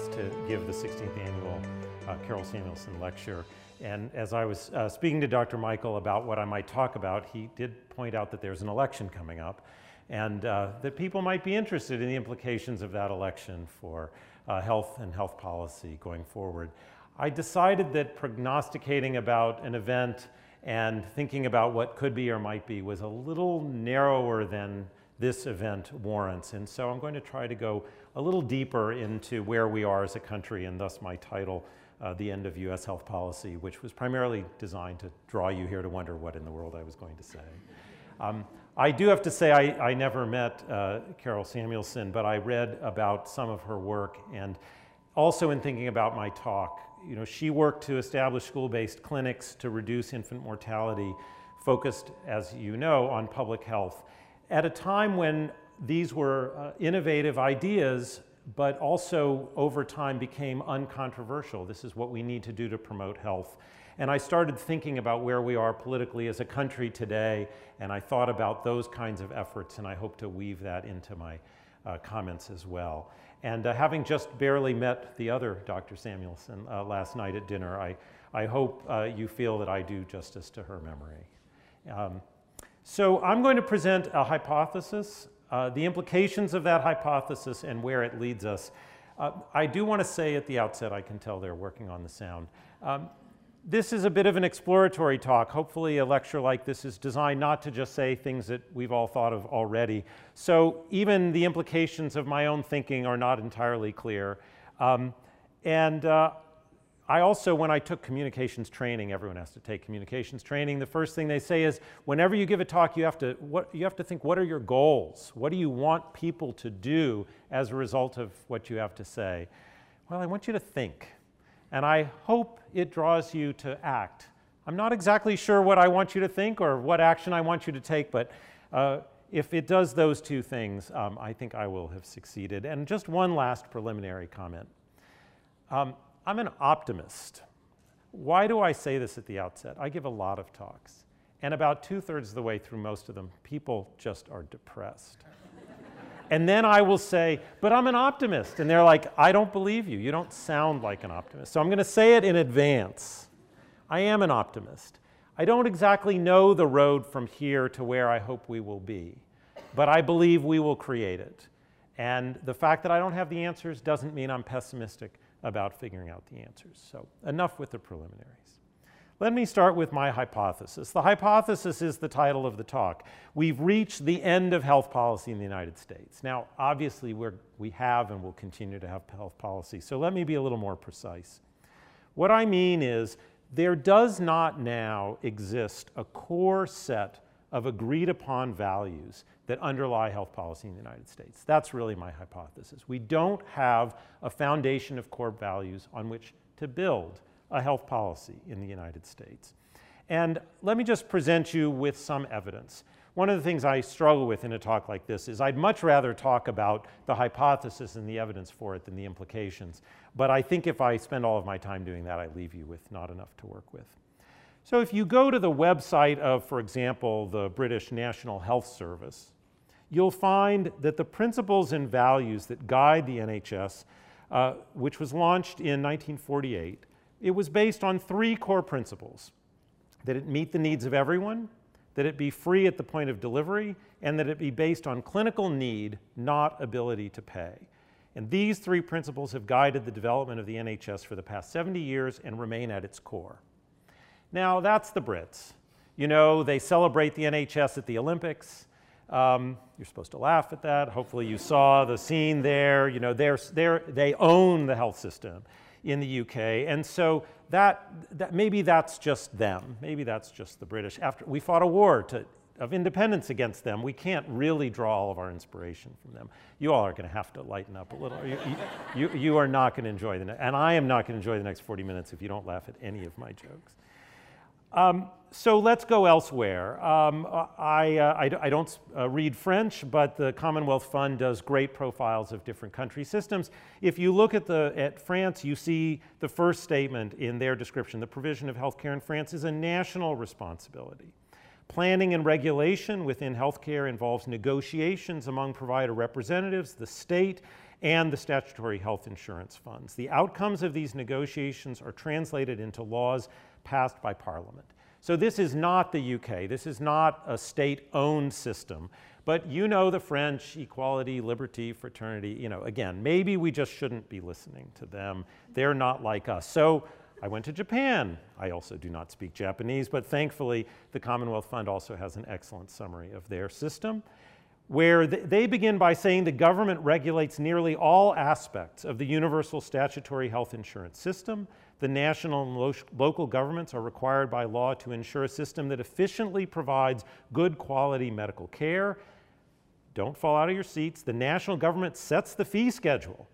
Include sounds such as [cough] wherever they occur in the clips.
asked to give the 16th annual uh, Carol Samuelson lecture. And as I was uh, speaking to Dr. Michael about what I might talk about, he did point out that there's an election coming up and uh, that people might be interested in the implications of that election for uh, health and health policy going forward. I decided that prognosticating about an event and thinking about what could be or might be was a little narrower than this event warrants. And so I'm going to try to go a little deeper into where we are as a country, and thus my title, uh, The End of US Health Policy, which was primarily designed to draw you here to wonder what in the world I was going to say. Um, I do have to say I, I never met uh, Carol Samuelson, but I read about some of her work, and also in thinking about my talk, you know, she worked to establish school-based clinics to reduce infant mortality, focused, as you know, on public health at a time when these were uh, innovative ideas, but also over time became uncontroversial. This is what we need to do to promote health. And I started thinking about where we are politically as a country today, and I thought about those kinds of efforts, and I hope to weave that into my uh, comments as well. And uh, having just barely met the other Dr. Samuelson uh, last night at dinner, I, I hope uh, you feel that I do justice to her memory. Um, so I'm going to present a hypothesis, uh, the implications of that hypothesis and where it leads us. Uh, I do want to say at the outset, I can tell they're working on the sound. Um, this is a bit of an exploratory talk. Hopefully a lecture like this is designed not to just say things that we've all thought of already. So even the implications of my own thinking are not entirely clear. Um, and uh, I also, when I took communications training, everyone has to take communications training, the first thing they say is whenever you give a talk, you have to, what, you have to think, what are your goals? What do you want people to do as a result of what you have to say? Well, I want you to think. And I hope it draws you to act. I'm not exactly sure what I want you to think or what action I want you to take, but uh, if it does those two things, um, I think I will have succeeded. And just one last preliminary comment. Um, I'm an optimist. Why do I say this at the outset? I give a lot of talks. And about two thirds of the way through most of them, people just are depressed. [laughs] and then I will say, but I'm an optimist. And they're like, I don't believe you. You don't sound like an optimist. So I'm going to say it in advance. I am an optimist. I don't exactly know the road from here to where I hope we will be, but I believe we will create it. And the fact that I don't have the answers doesn't mean I'm pessimistic about figuring out the answers. So enough with the preliminaries. Let me start with my hypothesis. The hypothesis is the title of the talk. We've reached the end of health policy in the United States. Now, obviously, we're, we have and will continue to have health policy, so let me be a little more precise. What I mean is, there does not now exist a core set of agreed upon values that underlie health policy in the United States. That's really my hypothesis. We don't have a foundation of core values on which to build a health policy in the United States. And let me just present you with some evidence. One of the things I struggle with in a talk like this is I'd much rather talk about the hypothesis and the evidence for it than the implications. But I think if I spend all of my time doing that, I leave you with not enough to work with. So if you go to the website of, for example, the British National Health Service, you'll find that the principles and values that guide the NHS, uh, which was launched in 1948, it was based on three core principles that it meet the needs of everyone, that it be free at the point of delivery, and that it be based on clinical need, not ability to pay. And these three principles have guided the development of the NHS for the past 70 years and remain at its core. Now, that's the Brits. You know, they celebrate the NHS at the Olympics. Um, you're supposed to laugh at that. Hopefully, you saw the scene there. You know, they're, they're, they own the health system in the UK. And so that, that, maybe that's just them. Maybe that's just the British. After we fought a war to, of independence against them, we can't really draw all of our inspiration from them. You all are going to have to lighten up a little. You, you, you are not going to enjoy the, and I am not going to enjoy the next 40 minutes if you don't laugh at any of my jokes. Um, so let's go elsewhere. Um, I, uh, I, I, don't uh, read French, but the Commonwealth Fund does great profiles of different country systems. If you look at, the, at France, you see the first statement in their description. The provision of healthcare in France is a national responsibility. Planning and regulation within healthcare involves negotiations among provider representatives, the state, and the statutory health insurance funds. The outcomes of these negotiations are translated into laws passed by Parliament. So this is not the UK. This is not a state-owned system. But you know the French, equality, liberty, fraternity, you know, again, maybe we just shouldn't be listening to them. They're not like us. So I went to Japan. I also do not speak Japanese, but thankfully the Commonwealth Fund also has an excellent summary of their system where they begin by saying the government regulates nearly all aspects of the universal statutory health insurance system. The national and lo local governments are required by law to ensure a system that efficiently provides good quality medical care. Don't fall out of your seats. The national government sets the fee schedule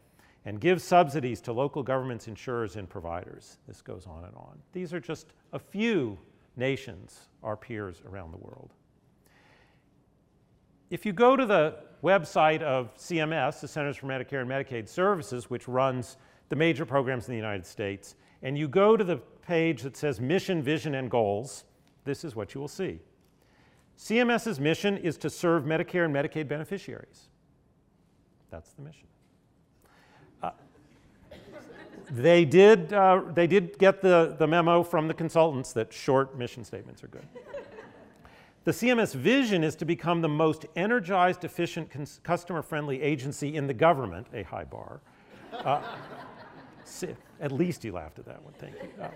and gives subsidies to local governments, insurers, and providers. This goes on and on. These are just a few nations, our peers around the world. If you go to the website of CMS, the Centers for Medicare and Medicaid Services, which runs the major programs in the United States, and you go to the page that says Mission, Vision, and Goals, this is what you will see. CMS's mission is to serve Medicare and Medicaid beneficiaries. That's the mission. Uh, they, did, uh, they did get the, the memo from the consultants that short mission statements are good. The CMS vision is to become the most energized, efficient, customer friendly agency in the government, a high bar. Uh, at least you laughed at that one, thank you. Uh,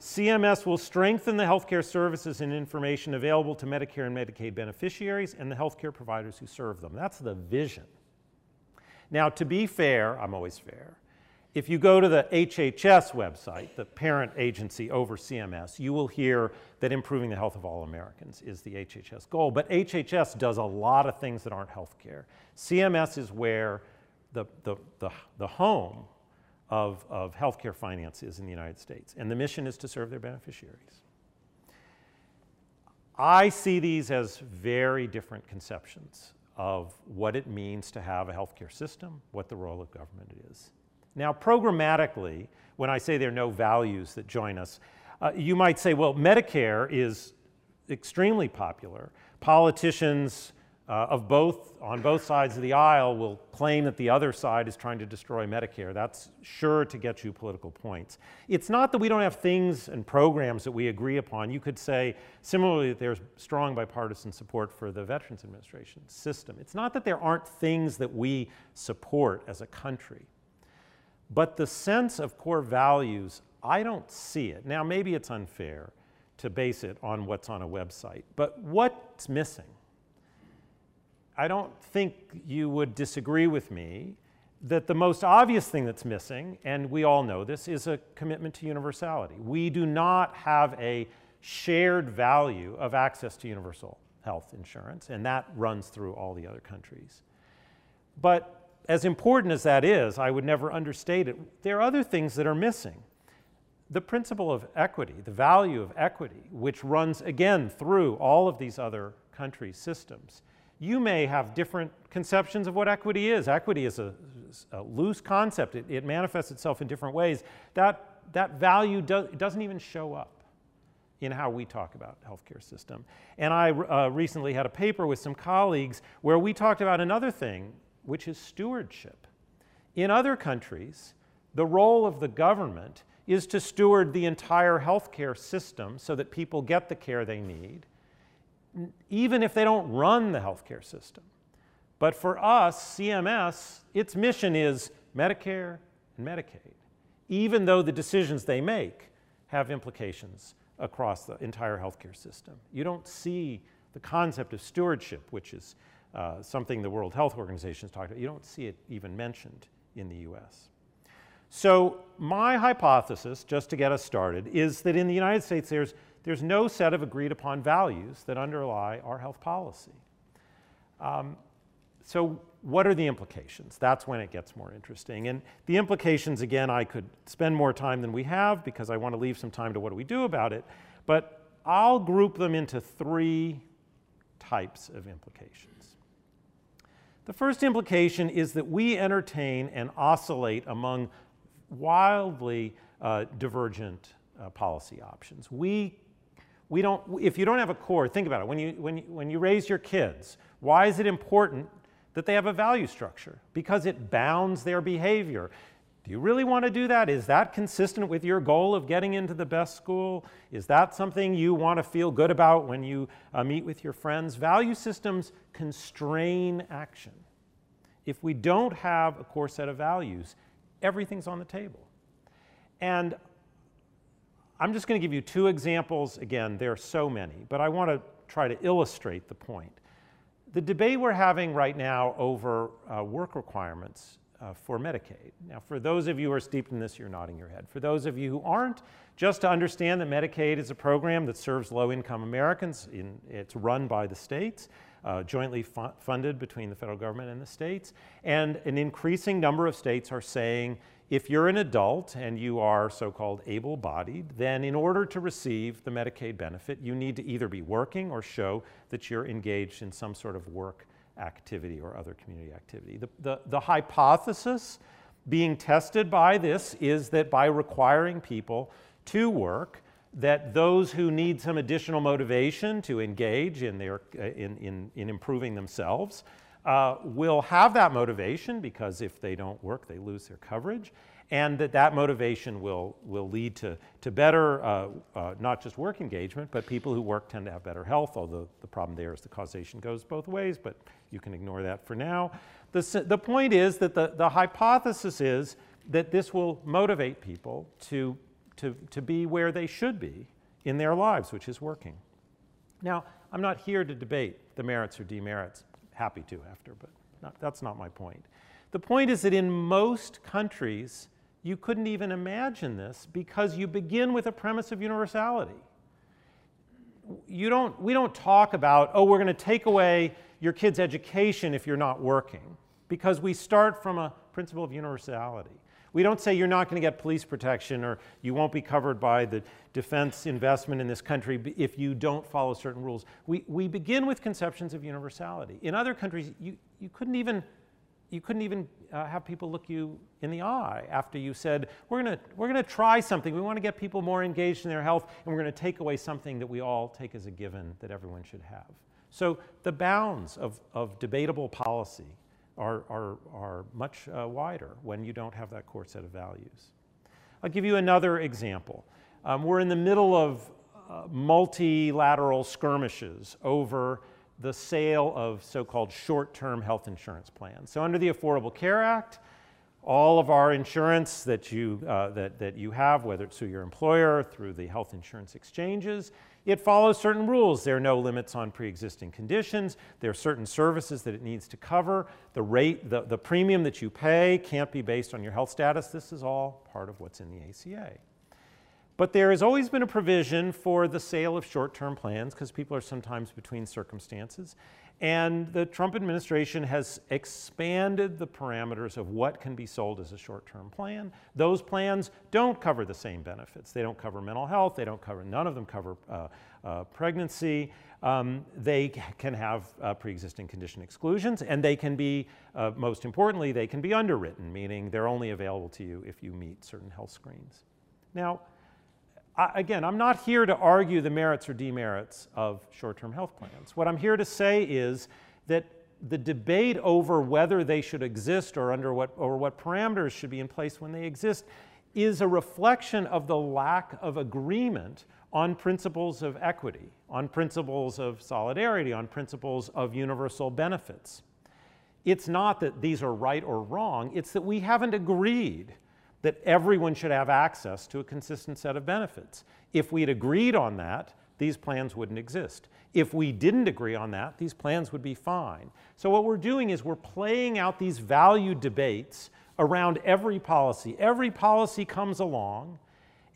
CMS will strengthen the healthcare services and information available to Medicare and Medicaid beneficiaries and the healthcare providers who serve them. That's the vision. Now, to be fair, I'm always fair, if you go to the HHS website, the parent agency over CMS, you will hear that improving the health of all Americans is the HHS goal. But HHS does a lot of things that aren't healthcare. CMS is where the, the, the, the home of, of healthcare finance is in the United States, and the mission is to serve their beneficiaries. I see these as very different conceptions of what it means to have a healthcare system, what the role of government is. Now, programmatically, when I say there are no values that join us, uh, you might say, well, Medicare is extremely popular. Politicians uh, of both, on both sides of the aisle will claim that the other side is trying to destroy Medicare. That's sure to get you political points. It's not that we don't have things and programs that we agree upon. You could say, similarly, that there's strong bipartisan support for the Veterans Administration system. It's not that there aren't things that we support as a country. But the sense of core values, I don't see it. Now, maybe it's unfair to base it on what's on a website, but what's missing? I don't think you would disagree with me that the most obvious thing that's missing, and we all know this, is a commitment to universality. We do not have a shared value of access to universal health insurance, and that runs through all the other countries. But as important as that is, I would never understate it. There are other things that are missing. The principle of equity, the value of equity, which runs again through all of these other countries' systems. You may have different conceptions of what equity is. Equity is a, a loose concept, it, it, manifests itself in different ways. That, that value do, doesn't even show up in how we talk about healthcare system. And I uh, recently had a paper with some colleagues where we talked about another thing which is stewardship. In other countries, the role of the government is to steward the entire healthcare system so that people get the care they need, even if they don't run the healthcare system. But for us, CMS, its mission is Medicare and Medicaid, even though the decisions they make have implications across the entire healthcare system. You don't see the concept of stewardship, which is uh, something the World Health Organization has talked about. You don't see it even mentioned in the US. So my hypothesis, just to get us started, is that in the United States there's, there's no set of agreed upon values that underlie our health policy. Um, so what are the implications? That's when it gets more interesting. And the implications, again, I could spend more time than we have because I want to leave some time to what do we do about it. But I'll group them into three types of implications. The first implication is that we entertain and oscillate among wildly uh, divergent uh, policy options. We, we don't, if you don't have a core, think about it. When you, when, you, when you raise your kids, why is it important that they have a value structure because it bounds their behavior. Do you really want to do that? Is that consistent with your goal of getting into the best school? Is that something you want to feel good about when you uh, meet with your friends? Value systems constrain action. If we don't have a core set of values, everything's on the table. And I'm just going to give you two examples. Again, there are so many, but I want to try to illustrate the point. The debate we're having right now over uh, work requirements uh, for Medicaid. Now, for those of you who are steeped in this, you're nodding your head. For those of you who aren't, just to understand that Medicaid is a program that serves low income Americans, in, it's run by the states. Uh, jointly fu funded between the federal government and the states. And an increasing number of states are saying if you're an adult and you are so called able bodied, then in order to receive the Medicaid benefit, you need to either be working or show that you're engaged in some sort of work activity or other community activity. The, the, the hypothesis being tested by this is that by requiring people to work, that those who need some additional motivation to engage in, their, uh, in, in, in improving themselves uh, will have that motivation because if they don't work, they lose their coverage and that that motivation will, will lead to, to better, uh, uh, not just work engagement, but people who work tend to have better health, although the problem there is the causation goes both ways, but you can ignore that for now. The, the point is that the, the hypothesis is that this will motivate people to, to, to be where they should be in their lives, which is working. Now, I'm not here to debate the merits or demerits. Happy to after, but not, that's not my point. The point is that in most countries, you couldn't even imagine this because you begin with a premise of universality. You don't, we don't talk about, oh, we're going to take away your kid's education if you're not working, because we start from a principle of universality. We don't say you're not going to get police protection or you won't be covered by the defense investment in this country if you don't follow certain rules. We, we begin with conceptions of universality. In other countries, you, you couldn't even you couldn't even uh, have people look you in the eye after you said, we're going we're to try something. We want to get people more engaged in their health, and we're going to take away something that we all take as a given that everyone should have. So the bounds of, of debatable policy are, are, are much uh, wider when you don't have that core set of values. I'll give you another example. Um, we're in the middle of uh, multilateral skirmishes over the sale of so-called short-term health insurance plans. So under the Affordable Care Act, all of our insurance that you, uh, that, that you have, whether it's through your employer, through the health insurance exchanges, it follows certain rules. There are no limits on pre-existing conditions. There are certain services that it needs to cover. The rate, the, the premium that you pay can't be based on your health status. This is all part of what's in the ACA. But there has always been a provision for the sale of short-term plans because people are sometimes between circumstances. And the Trump administration has expanded the parameters of what can be sold as a short-term plan. Those plans don't cover the same benefits. They don't cover mental health. They don't cover, none of them cover uh, uh, pregnancy. Um, they can have uh, pre-existing condition exclusions, and they can be, uh, most importantly, they can be underwritten, meaning they're only available to you if you meet certain health screens. Now, I, again, I'm not here to argue the merits or demerits of short-term health plans. What I'm here to say is that the debate over whether they should exist or under what, or what parameters should be in place when they exist is a reflection of the lack of agreement on principles of equity, on principles of solidarity, on principles of universal benefits. It's not that these are right or wrong, it's that we haven't agreed that everyone should have access to a consistent set of benefits. If we'd agreed on that, these plans wouldn't exist. If we didn't agree on that, these plans would be fine. So what we're doing is we're playing out these value debates around every policy. Every policy comes along,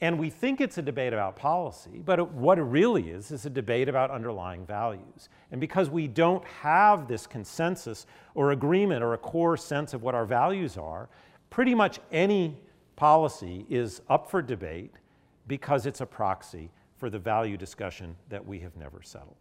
and we think it's a debate about policy, but it, what it really is is a debate about underlying values. And because we don't have this consensus or agreement or a core sense of what our values are, pretty much any policy is up for debate because it's a proxy for the value discussion that we have never settled.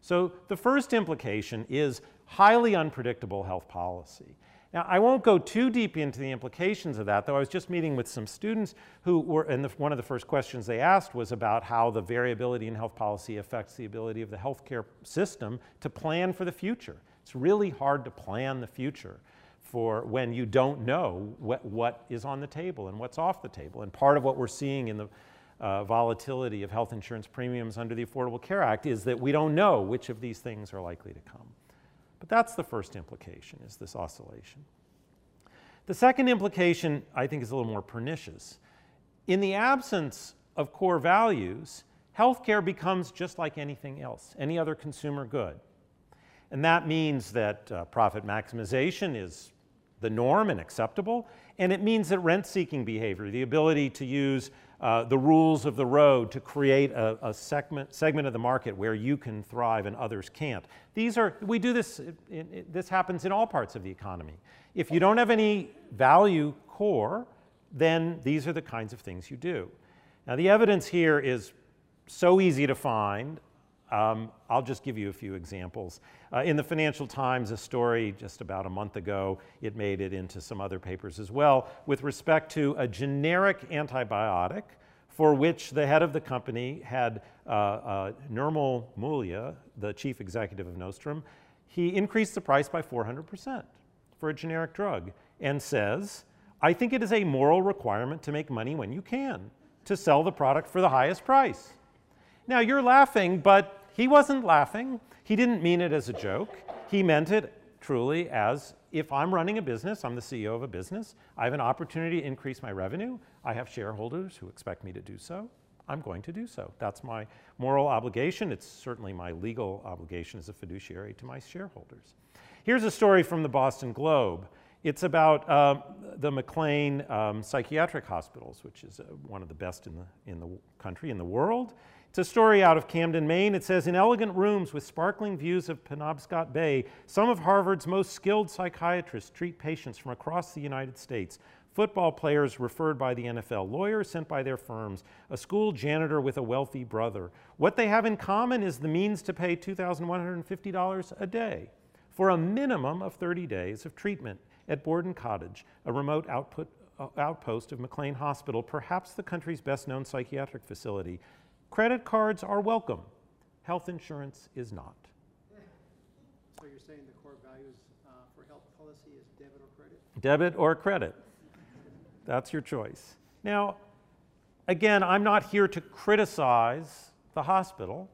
So the first implication is highly unpredictable health policy. Now, I won't go too deep into the implications of that, though I was just meeting with some students who were, and the, one of the first questions they asked was about how the variability in health policy affects the ability of the healthcare system to plan for the future It's really hard to plan the future for when you don't know what, what is on the table and what's off the table. And part of what we're seeing in the uh, volatility of health insurance premiums under the Affordable Care Act is that we don't know which of these things are likely to come. But that's the first implication, is this oscillation. The second implication, I think, is a little more pernicious. In the absence of core values, healthcare becomes just like anything else, any other consumer good. And that means that uh, profit maximization is the norm and acceptable, and it means that rent seeking behavior, the ability to use uh, the rules of the road to create a, a, segment, segment of the market where you can thrive and others can't. These are, we do this, in, in, this happens in all parts of the economy. If you don't have any value core, then these are the kinds of things you do. Now, the evidence here is so easy to find. Um, I'll just give you a few examples. Uh, in the Financial Times, a story just about a month ago, it made it into some other papers as well, with respect to a generic antibiotic for which the head of the company had uh, uh, Nirmal Mulye, the chief executive of Nostrum, he increased the price by 400% for a generic drug and says, I think it is a moral requirement to make money when you can, to sell the product for the highest price. Now, you're laughing, but he wasn't laughing. He didn't mean it as a joke. He meant it truly as if I'm running a business, I'm the CEO of a business, I have an opportunity to increase my revenue, I have shareholders who expect me to do so, I'm going to do so. That's my moral obligation. It's certainly my legal obligation as a fiduciary to my shareholders. Here's a story from the Boston Globe. It's about um, the McLean um, Psychiatric Hospitals, which is uh, one of the best in the, in the country, in the world. It's a story out of Camden, Maine. It says In elegant rooms with sparkling views of Penobscot Bay, some of Harvard's most skilled psychiatrists treat patients from across the United States. Football players referred by the NFL, lawyers sent by their firms, a school janitor with a wealthy brother. What they have in common is the means to pay $2,150 a day for a minimum of 30 days of treatment at Borden Cottage, a remote output, uh, outpost of McLean Hospital, perhaps the country's best known psychiatric facility. Credit cards are welcome. Health insurance is not. So you're saying the core values uh, for health policy is debit or credit? Debit or credit. That's your choice. Now, again, I'm not here to criticize the hospital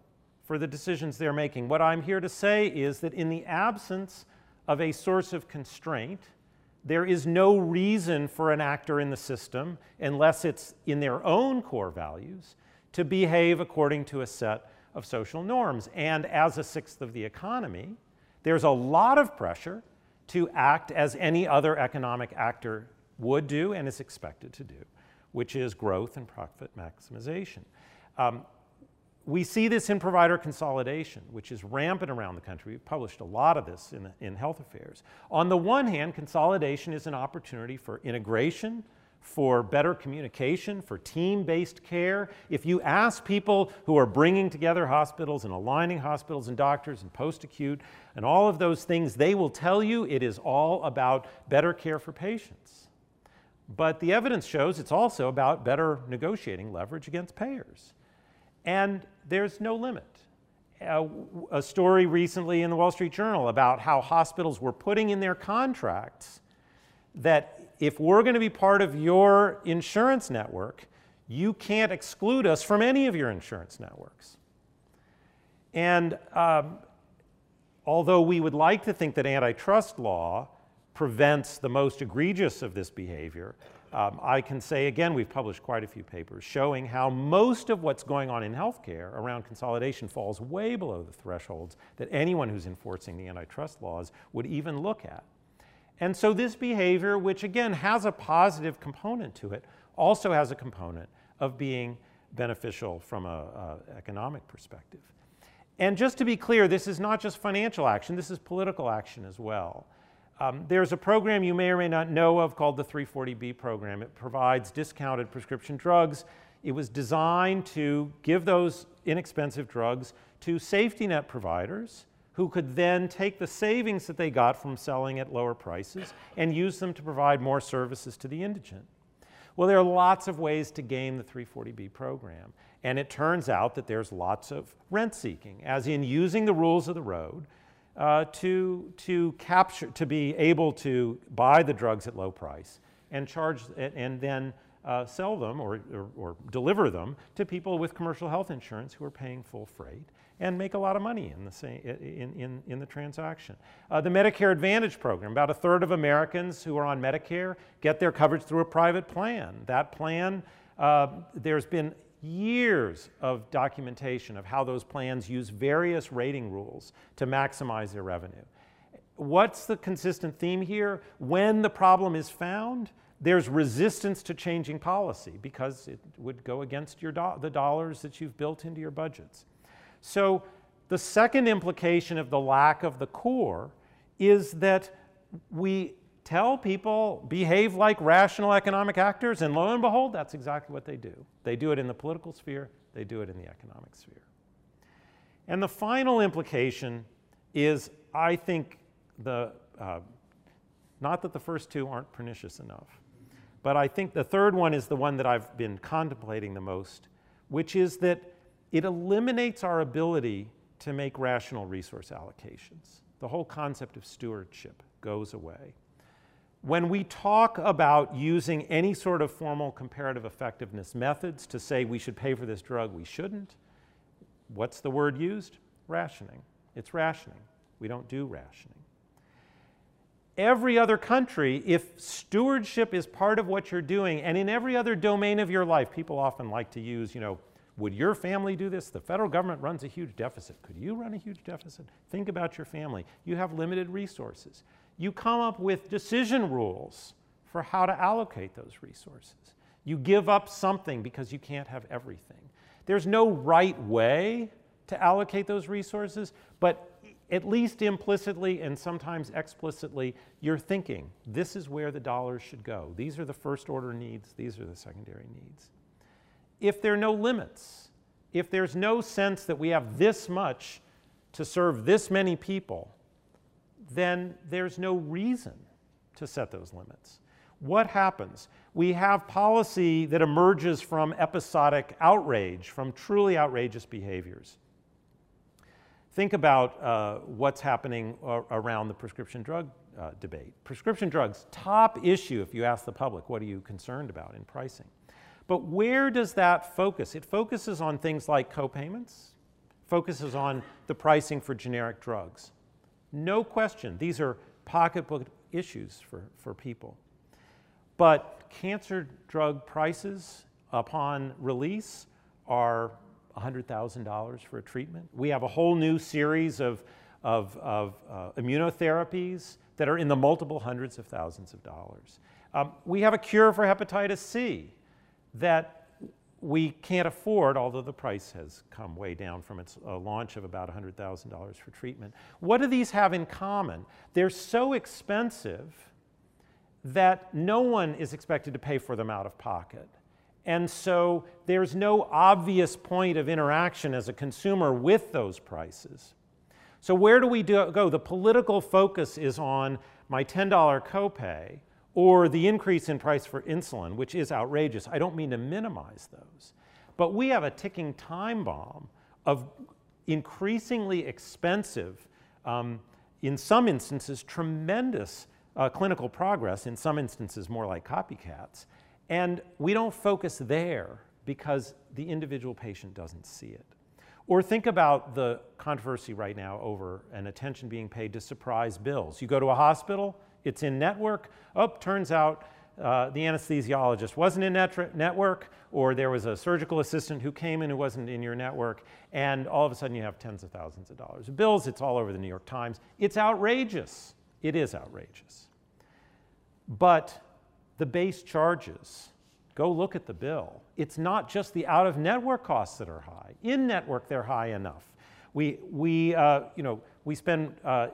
for the decisions they're making. What I'm here to say is that in the absence of a source of constraint, there is no reason for an actor in the system, unless it's in their own core values, to behave according to a set of social norms. And as a sixth of the economy, there's a lot of pressure to act as any other economic actor would do and is expected to do, which is growth and profit maximization. Um, we see this in provider consolidation, which is rampant around the country. We've published a lot of this in, in health affairs. On the one hand, consolidation is an opportunity for integration, for better communication, for team based care. If you ask people who are bringing together hospitals and aligning hospitals and doctors and post acute and all of those things, they will tell you it is all about better care for patients. But the evidence shows it's also about better negotiating leverage against payers. And there's no limit. A, a story recently in the Wall Street Journal about how hospitals were putting in their contracts that if we're going to be part of your insurance network, you can't exclude us from any of your insurance networks. And um, although we would like to think that antitrust law prevents the most egregious of this behavior, um, I can say again, we've published quite a few papers showing how most of what's going on in healthcare around consolidation falls way below the thresholds that anyone who's enforcing the antitrust laws would even look at. And so this behavior, which again has a positive component to it, also has a component of being beneficial from an economic perspective. And just to be clear, this is not just financial action, this is political action as well. Um, there's a program you may or may not know of called the 340B program. It provides discounted prescription drugs. It was designed to give those inexpensive drugs to safety net providers who could then take the savings that they got from selling at lower prices and use them to provide more services to the indigent. Well, there are lots of ways to game the 340B program. And it turns out that there's lots of rent seeking, as in using the rules of the road uh, to, to capture, to be able to buy the drugs at low price and charge, and then uh, sell them or, or, or, deliver them to people with commercial health insurance who are paying full freight and make a lot of money in the, same, in, in, in the transaction. Uh, the Medicare Advantage program, about a third of Americans who are on Medicare get their coverage through a private plan. That plan, uh, there's been years of documentation of how those plans use various rating rules to maximize their revenue. What's the consistent theme here? When the problem is found, there's resistance to changing policy because it would go against do the dollars that you've built into your budgets. So the second implication of the lack of the core is that we tell people behave like rational economic actors, and lo and behold, that's exactly what they do. They do it in the political sphere, they do it in the economic sphere. And the final implication is, I think, the, uh, not that the first two aren't pernicious enough, but I think the third one is the one that I've been contemplating the most, which is that it eliminates our ability to make rational resource allocations. The whole concept of stewardship goes away. When we talk about using any sort of formal comparative effectiveness methods to say we should pay for this drug, we shouldn't, what's the word used? Rationing. It's rationing. We don't do rationing. Every other country, if stewardship is part of what you're doing, and in every other domain of your life, people often like to use, you know, would your family do this? The federal government runs a huge deficit. Could you run a huge deficit? Think about your family. You have limited resources. You come up with decision rules for how to allocate those resources. You give up something because you can't have everything. There's no right way to allocate those resources, but at least implicitly and sometimes explicitly, you're thinking this is where the dollars should go. These are the first order needs, these are the secondary needs if there are no limits, if there's no sense that we have this much to serve this many people, then there's no reason to set those limits. What happens? We have policy that emerges from episodic outrage, from truly outrageous behaviors. Think about uh, what's happening uh, around the prescription drug uh, debate. Prescription drugs, top issue if you ask the public, what are you concerned about in pricing? But where does that focus? It focuses on things like copayments, focuses on the pricing for generic drugs. No question, these are pocketbook issues for, for people. But cancer drug prices upon release are $100,000 for a treatment. We have a whole new series of, of, of uh, immunotherapies that are in the multiple hundreds of thousands of dollars. Um, we have a cure for hepatitis C that we can't afford, although the price has come way down from its uh, launch of about $100,000 for treatment. What do these have in common? They're so expensive that no one is expected to pay for them out of pocket. And so there's no obvious point of interaction as a consumer with those prices. So, where do we do, go? The political focus is on my $10 copay or the increase in price for insulin, which is outrageous. I don't mean to minimize those. But we have a ticking time bomb of increasingly expensive, um, in some instances, tremendous uh, clinical progress, in some instances, more like copycats. And we don't focus there because the individual patient doesn't see it. Or think about the controversy right now over an attention being paid to surprise bills. You go to a hospital, it's in network. Oh, turns out uh, the anesthesiologist wasn't in net network, or there was a surgical assistant who came in who wasn't in your network, and all of a sudden you have tens of thousands of dollars of bills. It's all over the New York Times. It's outrageous. It is outrageous. But the base charges, go look at the bill. It's not just the out of network costs that are high. In network, they're high enough. We, we, uh, you know, we spend, uh,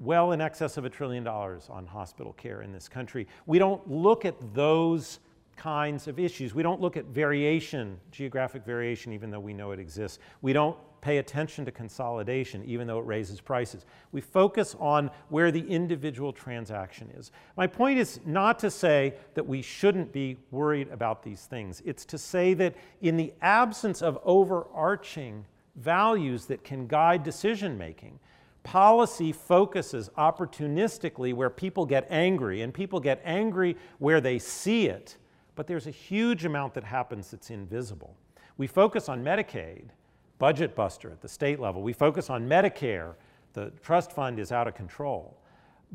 well in excess of a trillion dollars on hospital care in this country. We don't look at those kinds of issues. We don't look at variation, geographic variation, even though we know it exists. We don't pay attention to consolidation, even though it raises prices. We focus on where the individual transaction is. My point is not to say that we shouldn't be worried about these things. It's to say that in the absence of overarching values that can guide decision making, Policy focuses opportunistically where people get angry, and people get angry where they see it, but there's a huge amount that happens that's invisible. We focus on Medicaid, budget buster at the state level. We focus on Medicare, the trust fund is out of control.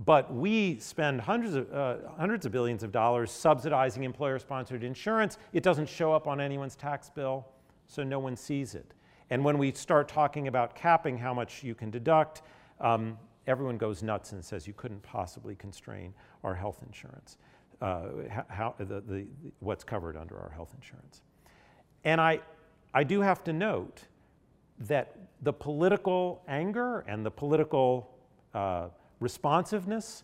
But we spend hundreds of, uh, hundreds of billions of dollars subsidizing employer sponsored insurance. It doesn't show up on anyone's tax bill, so no one sees it. And when we start talking about capping how much you can deduct, um, everyone goes nuts and says you couldn't possibly constrain our health insurance, uh, how, the, the, what's covered under our health insurance. And I, I do have to note that the political anger and the political uh, responsiveness,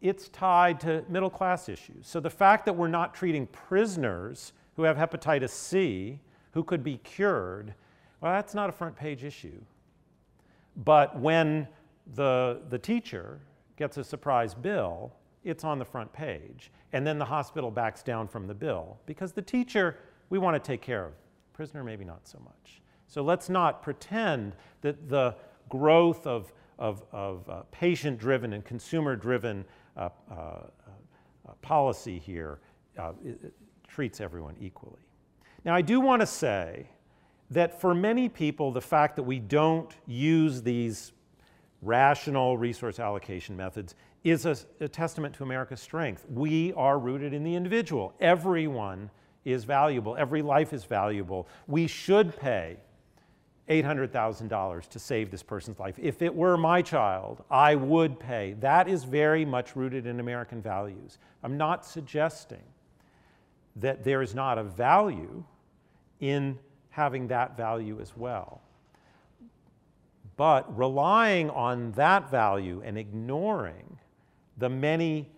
it's tied to middle class issues. So the fact that we're not treating prisoners who have hepatitis C, who could be cured, well, that's not a front page issue. But when the, the teacher gets a surprise bill, it's on the front page. And then the hospital backs down from the bill because the teacher we want to take care of. Prisoner, maybe not so much. So let's not pretend that the growth of, of, of uh, patient driven and consumer driven uh, uh, uh, policy here uh, treats everyone equally. Now, I do want to say that for many people, the fact that we don't use these rational resource allocation methods is a, a, testament to America's strength. We are rooted in the individual. Everyone is valuable, every life is valuable. We should pay $800,000 to save this person's life. If it were my child, I would pay. That is very much rooted in American values. I'm not suggesting that there is not a value in having that value as well. But relying on that value and ignoring the many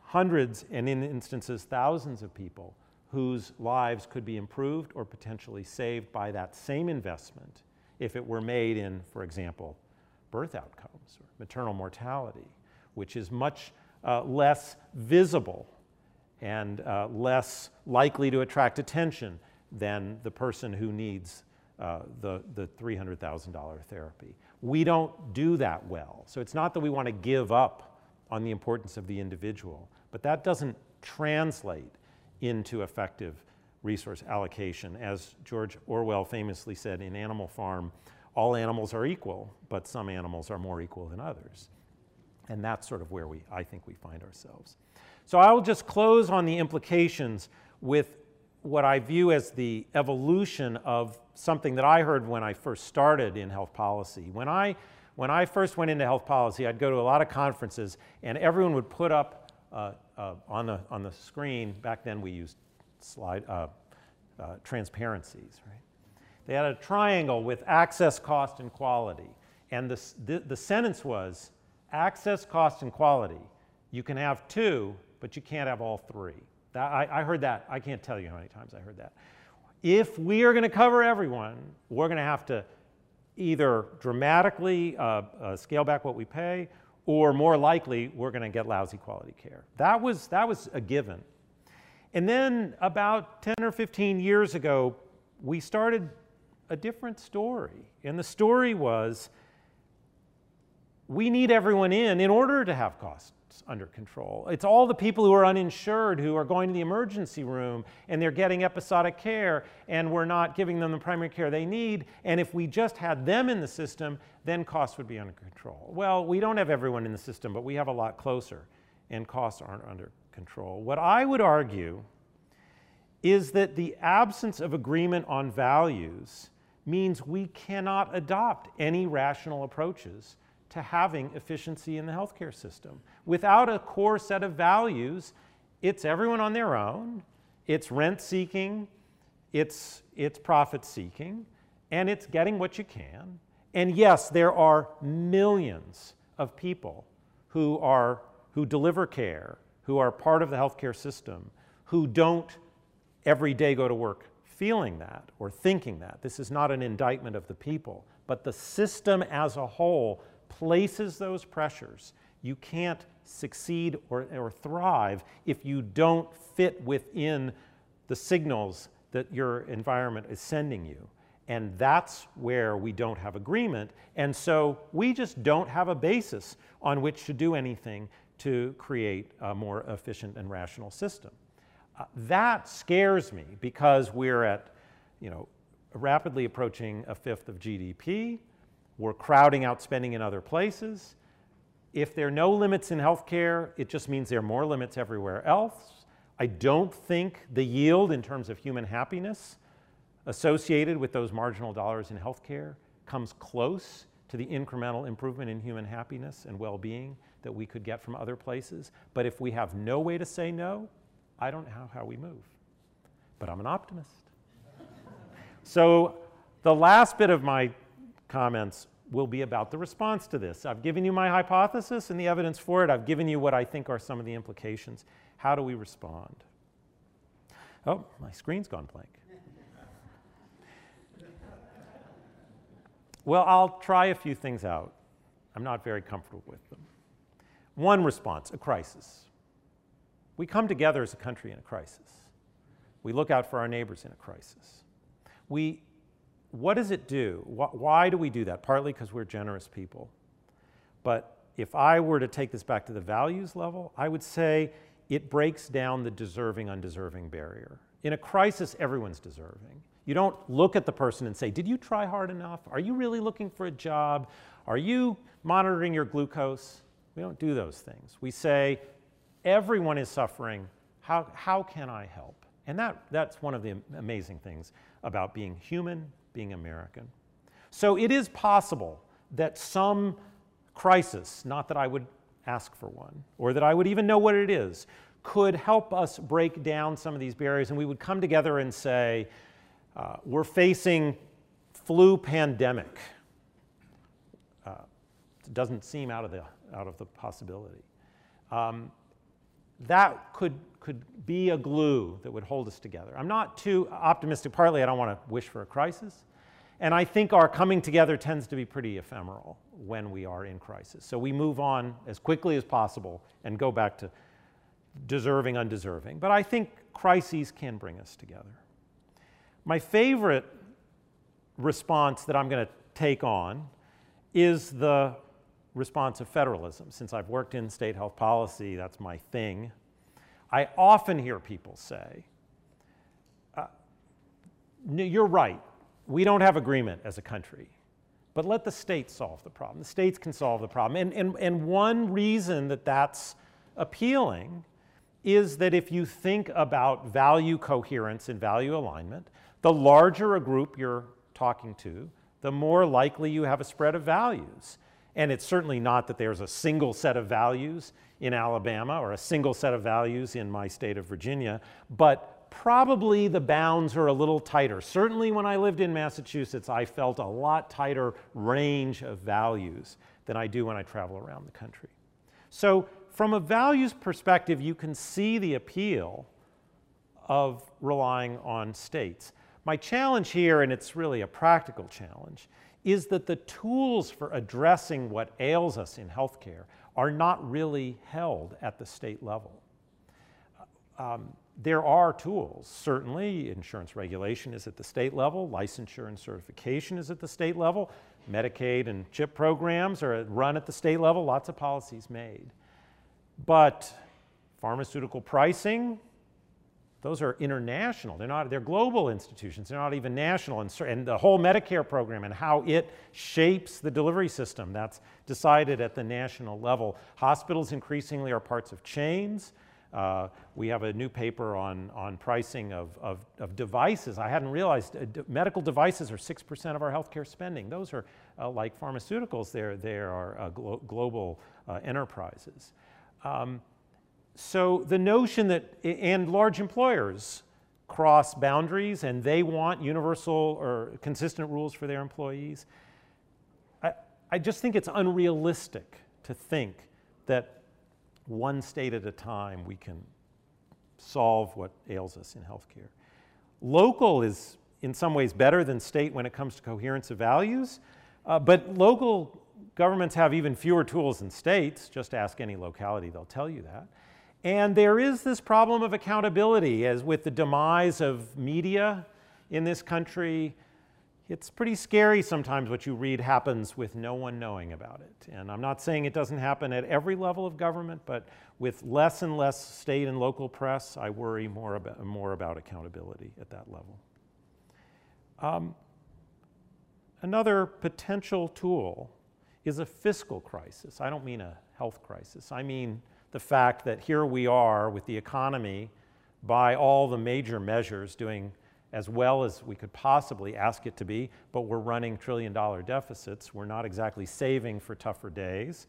hundreds and in instances thousands of people whose lives could be improved or potentially saved by that same investment if it were made in, for example, birth outcomes or maternal mortality, which is much uh, less visible and uh, less likely to attract attention than the person who needs uh, the, the $300,000 therapy. We don't do that well. So it's not that we want to give up on the importance of the individual, but that doesn't translate into effective resource allocation. As George Orwell famously said in Animal Farm, all animals are equal, but some animals are more equal than others. And that's sort of where we, I think we find ourselves. So I'll just close on the implications with what I view as the evolution of something that I heard when I first started in health policy. When I, when I first went into health policy, I'd go to a lot of conferences, and everyone would put up uh, uh, on, the, on the screen, back then we used slide, uh, uh transparencies, right? They had a triangle with access, cost, and quality. And the, the, the sentence was access, cost, and quality. You can have two, but you can't have all three. That, I, I heard that. I can't tell you how many times I heard that. If we are going to cover everyone, we're going to have to either dramatically uh, uh, scale back what we pay, or more likely, we're going to get lousy quality care. That was, that was a given. And then about 10 or 15 years ago, we started a different story. And the story was we need everyone in in order to have cost under control. It's all the people who are uninsured who are going to the emergency room and they're getting episodic care and we're not giving them the primary care they need. And if we just had them in the system, then costs would be under control. Well, we don't have everyone in the system, but we have a lot closer and costs aren't under control. What I would argue is that the absence of agreement on values means we cannot adopt any rational approaches to having efficiency in the healthcare system. Without a core set of values, it's everyone on their own, it's rent seeking, it's, it's profit seeking, and it's getting what you can. And yes, there are millions of people who, are, who deliver care, who are part of the healthcare system, who don't every day go to work feeling that or thinking that. This is not an indictment of the people, but the system as a whole places those pressures. You can't succeed or, or thrive if you don't fit within the signals that your environment is sending you. And that's where we don't have agreement. And so we just don't have a basis on which to do anything to create a more efficient and rational system. Uh, that scares me because we're at, you know, rapidly approaching a fifth of GDP. We're crowding out spending in other places. If there are no limits in healthcare, it just means there are more limits everywhere else. I don't think the yield in terms of human happiness associated with those marginal dollars in healthcare comes close to the incremental improvement in human happiness and well-being that we could get from other places. But if we have no way to say no, I don't know how we move. But I'm an optimist. [laughs] so the last bit of my comments will be about the response to this. I've given you my hypothesis and the evidence for it. I've given you what I think are some of the implications. How do we respond? Oh, my screen's gone blank. [laughs] Well, I'll try a few things out. I'm not very comfortable with them. One response, a crisis. We come together as a country in a crisis. We look out for our neighbors in a crisis. We, what does it do? Why do we do that? Partly because we're generous people. But if I were to take this back to the values level, I would say it breaks down the deserving undeserving barrier. In a crisis, everyone's deserving. You don't look at the person and say, Did you try hard enough? Are you really looking for a job? Are you monitoring your glucose? We don't do those things. We say, Everyone is suffering. How, how can I help? And that, that's one of the amazing things about being human, being American. So it is possible that some crisis, not that I would ask for one, or that I would even know what it is, could help us break down some of these barriers, and we would come together and say, uh, we're facing flu pandemic. Uh, it doesn't seem out of the, out of the possibility. Um, that could, could be a glue that would hold us together. I'm not too optimistic. Partly, I don't want to wish for a crisis. And I think our coming together tends to be pretty ephemeral when we are in crisis. So we move on as quickly as possible and go back to deserving, undeserving. But I think crises can bring us together. My favorite response that I'm going to take on is the response of federalism. Since I've worked in state health policy, that's my thing. I often hear people say, uh, You're right, we don't have agreement as a country, but let the states solve the problem. The states can solve the problem. And, and, and one reason that that's appealing is that if you think about value coherence and value alignment, the larger a group you're talking to, the more likely you have a spread of values. And it's certainly not that there's a single set of values in Alabama or a single set of values in my state of Virginia, but probably the bounds are a little tighter. Certainly, when I lived in Massachusetts, I felt a lot tighter range of values than I do when I travel around the country. So, from a values perspective, you can see the appeal of relying on states. My challenge here, and it's really a practical challenge, is that the tools for addressing what ails us in healthcare are not really held at the state level. Um, there are tools, certainly. Insurance regulation is at the state level, licensure and certification is at the state level, Medicaid and CHIP programs are run at the state level, lots of policies made. But pharmaceutical pricing, those are international. They're not, they're global institutions. They're not even national. And, and the whole Medicare program and how it shapes the delivery system, that's decided at the national level. Hospitals increasingly are parts of chains. Uh, we have a new paper on, on pricing of, of, of devices. I hadn't realized uh, medical devices are 6% of our healthcare spending. Those are uh, like pharmaceuticals, they're, they are uh, glo global uh, enterprises. Um, so the notion that, and large employers cross boundaries and they want universal or consistent rules for their employees. I, I just think it's unrealistic to think that one state at a time we can solve what ails us in healthcare. Local is in some ways better than state when it comes to coherence of values, uh, but local governments have even fewer tools than states. Just ask any locality, they'll tell you that. And there is this problem of accountability, as with the demise of media in this country, it's pretty scary sometimes what you read happens with no one knowing about it. And I'm not saying it doesn't happen at every level of government, but with less and less state and local press, I worry more about, more about accountability at that level. Um, another potential tool is a fiscal crisis. I don't mean a health crisis. I mean the fact that here we are with the economy by all the major measures doing as well as we could possibly ask it to be, but we're running trillion dollar deficits. We're not exactly saving for tougher days.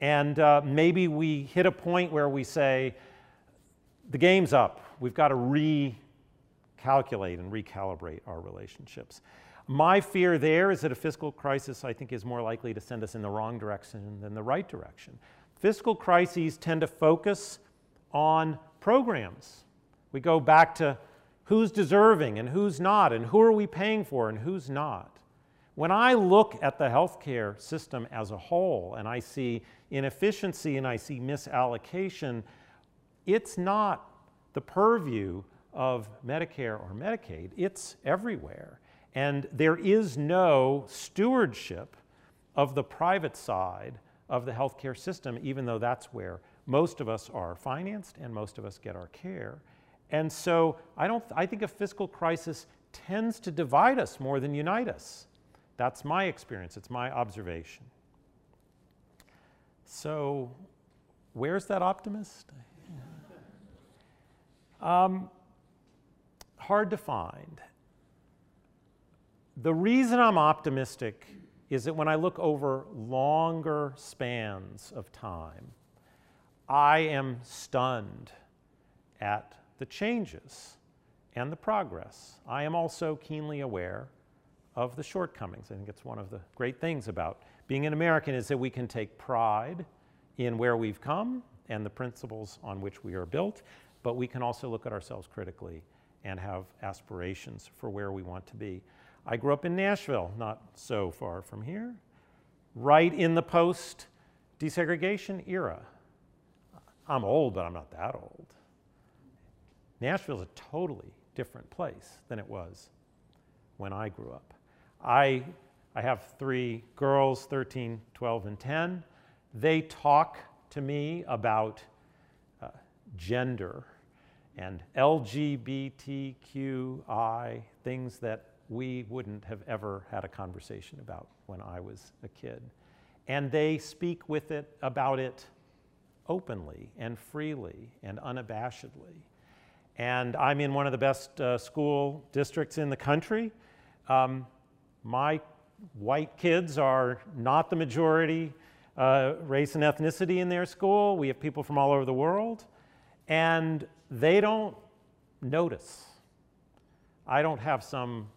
And uh, maybe we hit a point where we say, the game's up. We've got to recalculate and recalibrate our relationships. My fear there is that a fiscal crisis, I think, is more likely to send us in the wrong direction than the right direction. Fiscal crises tend to focus on programs. We go back to who's deserving and who's not, and who are we paying for and who's not. When I look at the healthcare system as a whole and I see inefficiency and I see misallocation, it's not the purview of Medicare or Medicaid, it's everywhere. And there is no stewardship of the private side of the healthcare system, even though that's where most of us are financed and most of us get our care. And so I, don't, I think a fiscal crisis tends to divide us more than unite us. That's my experience, it's my observation. So, where's that optimist? [laughs] Um, hard to find. The reason I'm optimistic is that when I look over longer spans of time, I am stunned at the changes and the progress. I am also keenly aware of the shortcomings. I think it's one of the great things about being an American is that we can take pride in where we've come and the principles on which we are built, but we can also look at ourselves critically and have aspirations for where we want to be. I grew up in Nashville, not so far from here, right in the post desegregation era. I'm old, but I'm not that old. Nashville is a totally different place than it was when I grew up. I, I have three girls, 13, 12, and 10. They talk to me about uh, gender and LGBTQI, things that we wouldn't have ever had a conversation about when I was a kid. And they speak with it about it openly and freely and unabashedly and I'm in one of the best uh, school districts in the country. Um, my white kids are not the majority uh, race and ethnicity in their school. We have people from all over the world, and they don't notice. I don't have some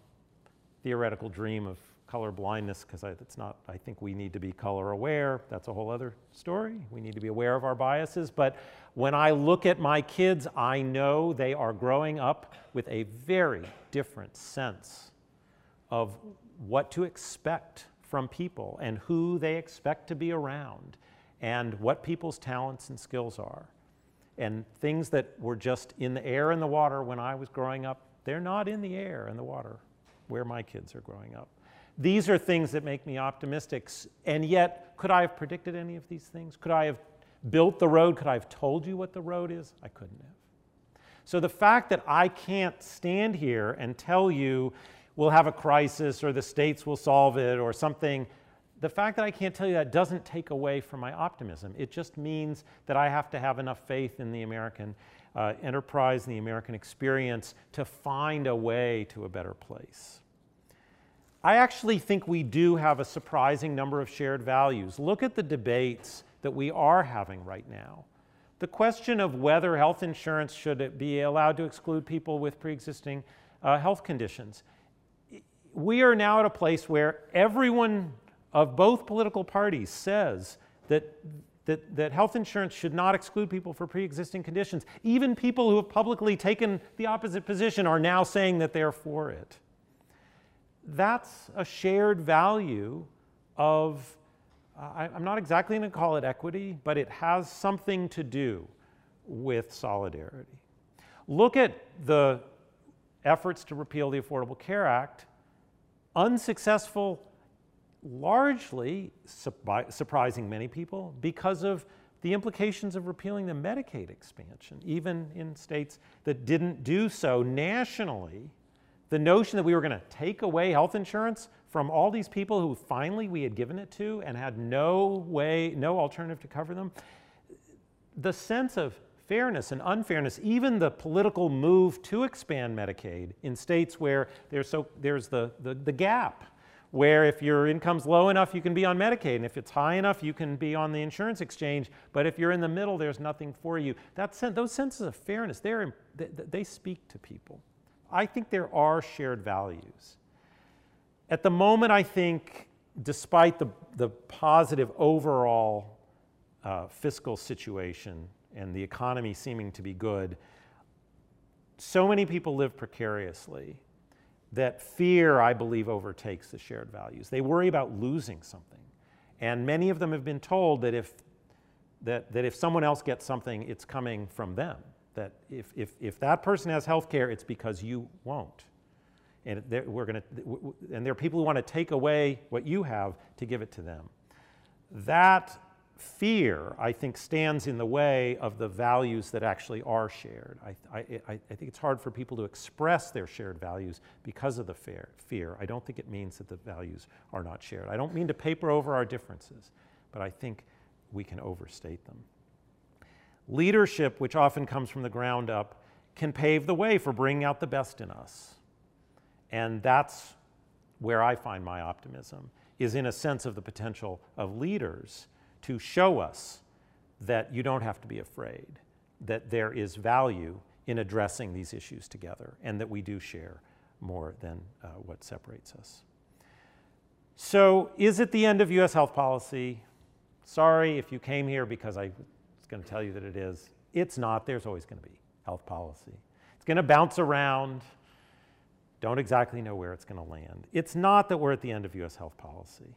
theoretical dream of color blindness because it's not, I think we need to be color aware. That's a whole other story. We need to be aware of our biases. But when I look at my kids, I know they are growing up with a very different sense of what to expect from people and who they expect to be around and what people's talents and skills are. And things that were just in the air and the water when I was growing up, they're not in the air and the water where my kids are growing up. These are things that make me optimistic. And yet, could I have predicted any of these things? Could I have built the road? Could I have told you what the road is? I couldn't have. So the fact that I can't stand here and tell you we'll have a crisis or the states will solve it or something, the fact that I can't tell you that doesn't take away from my optimism. It just means that I have to have enough faith in the American uh, enterprise and the American experience to find a way to a better place. I actually think we do have a surprising number of shared values. Look at the debates that we are having right now. The question of whether health insurance should be allowed to exclude people with pre-existing uh, health conditions. We are now at a place where everyone of both political parties says that, that, that health insurance should not exclude people for pre-existing conditions. Even people who have publicly taken the opposite position are now saying that they're for it that's a shared value of, uh, I, I'm not exactly going to call it equity, but it has something to do with solidarity. Look at the efforts to repeal the Affordable Care Act unsuccessful largely, surprising many people, because of the implications of repealing the Medicaid expansion, even in states that didn't do so nationally. The notion that we were going to take away health insurance from all these people who finally we had given it to and had no way, no alternative to cover them, the sense of fairness and unfairness, even the political move to expand Medicaid in states where there's, so, there's the, the, the gap, where if your income's low enough, you can be on Medicaid, and if it's high enough, you can be on the insurance exchange, but if you're in the middle, there's nothing for you. That sen- those senses of fairness, they, they speak to people. I think there are shared values. At the moment, I think, despite the, the positive overall uh, fiscal situation and the economy seeming to be good, so many people live precariously that fear, I believe, overtakes the shared values. They worry about losing something. And many of them have been told that if, that, that if someone else gets something, it's coming from them. That if, if, if that person has health care, it's because you won't. And, we're gonna, and there are people who want to take away what you have to give it to them. That fear, I think, stands in the way of the values that actually are shared. I, I, I, think it's hard for people to express their shared values because of the fear, fear. I don't think it means that the values are not shared. I don't mean to paper over our differences, but I think we can overstate them. Leadership, which often comes from the ground up, can pave the way for bringing out the best in us. And that's where I find my optimism, is in a sense of the potential of leaders to show us that you don't have to be afraid, that there is value in addressing these issues together, and that we do share more than uh, what separates us. So, is it the end of US health policy? Sorry if you came here because I going to tell you that it is. It's not. There's always going to be health policy. It's going to bounce around. Don't exactly know where it's going to land. It's not that we're at the end of US health policy.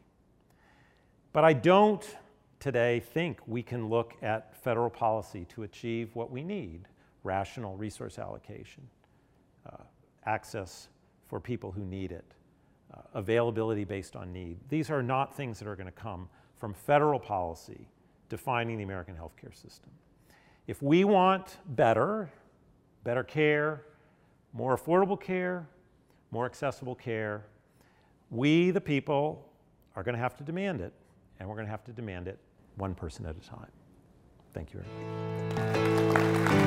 But I don't today think we can look at federal policy to achieve what we need rational resource allocation, uh, access for people who need it, uh, availability based on need. These are not things that are going to come from federal policy defining the American healthcare system. If we want better, better care, more affordable care, more accessible care, we, the people, are going to have to demand it, and we're going to have to demand it one person at a time. Thank you very much.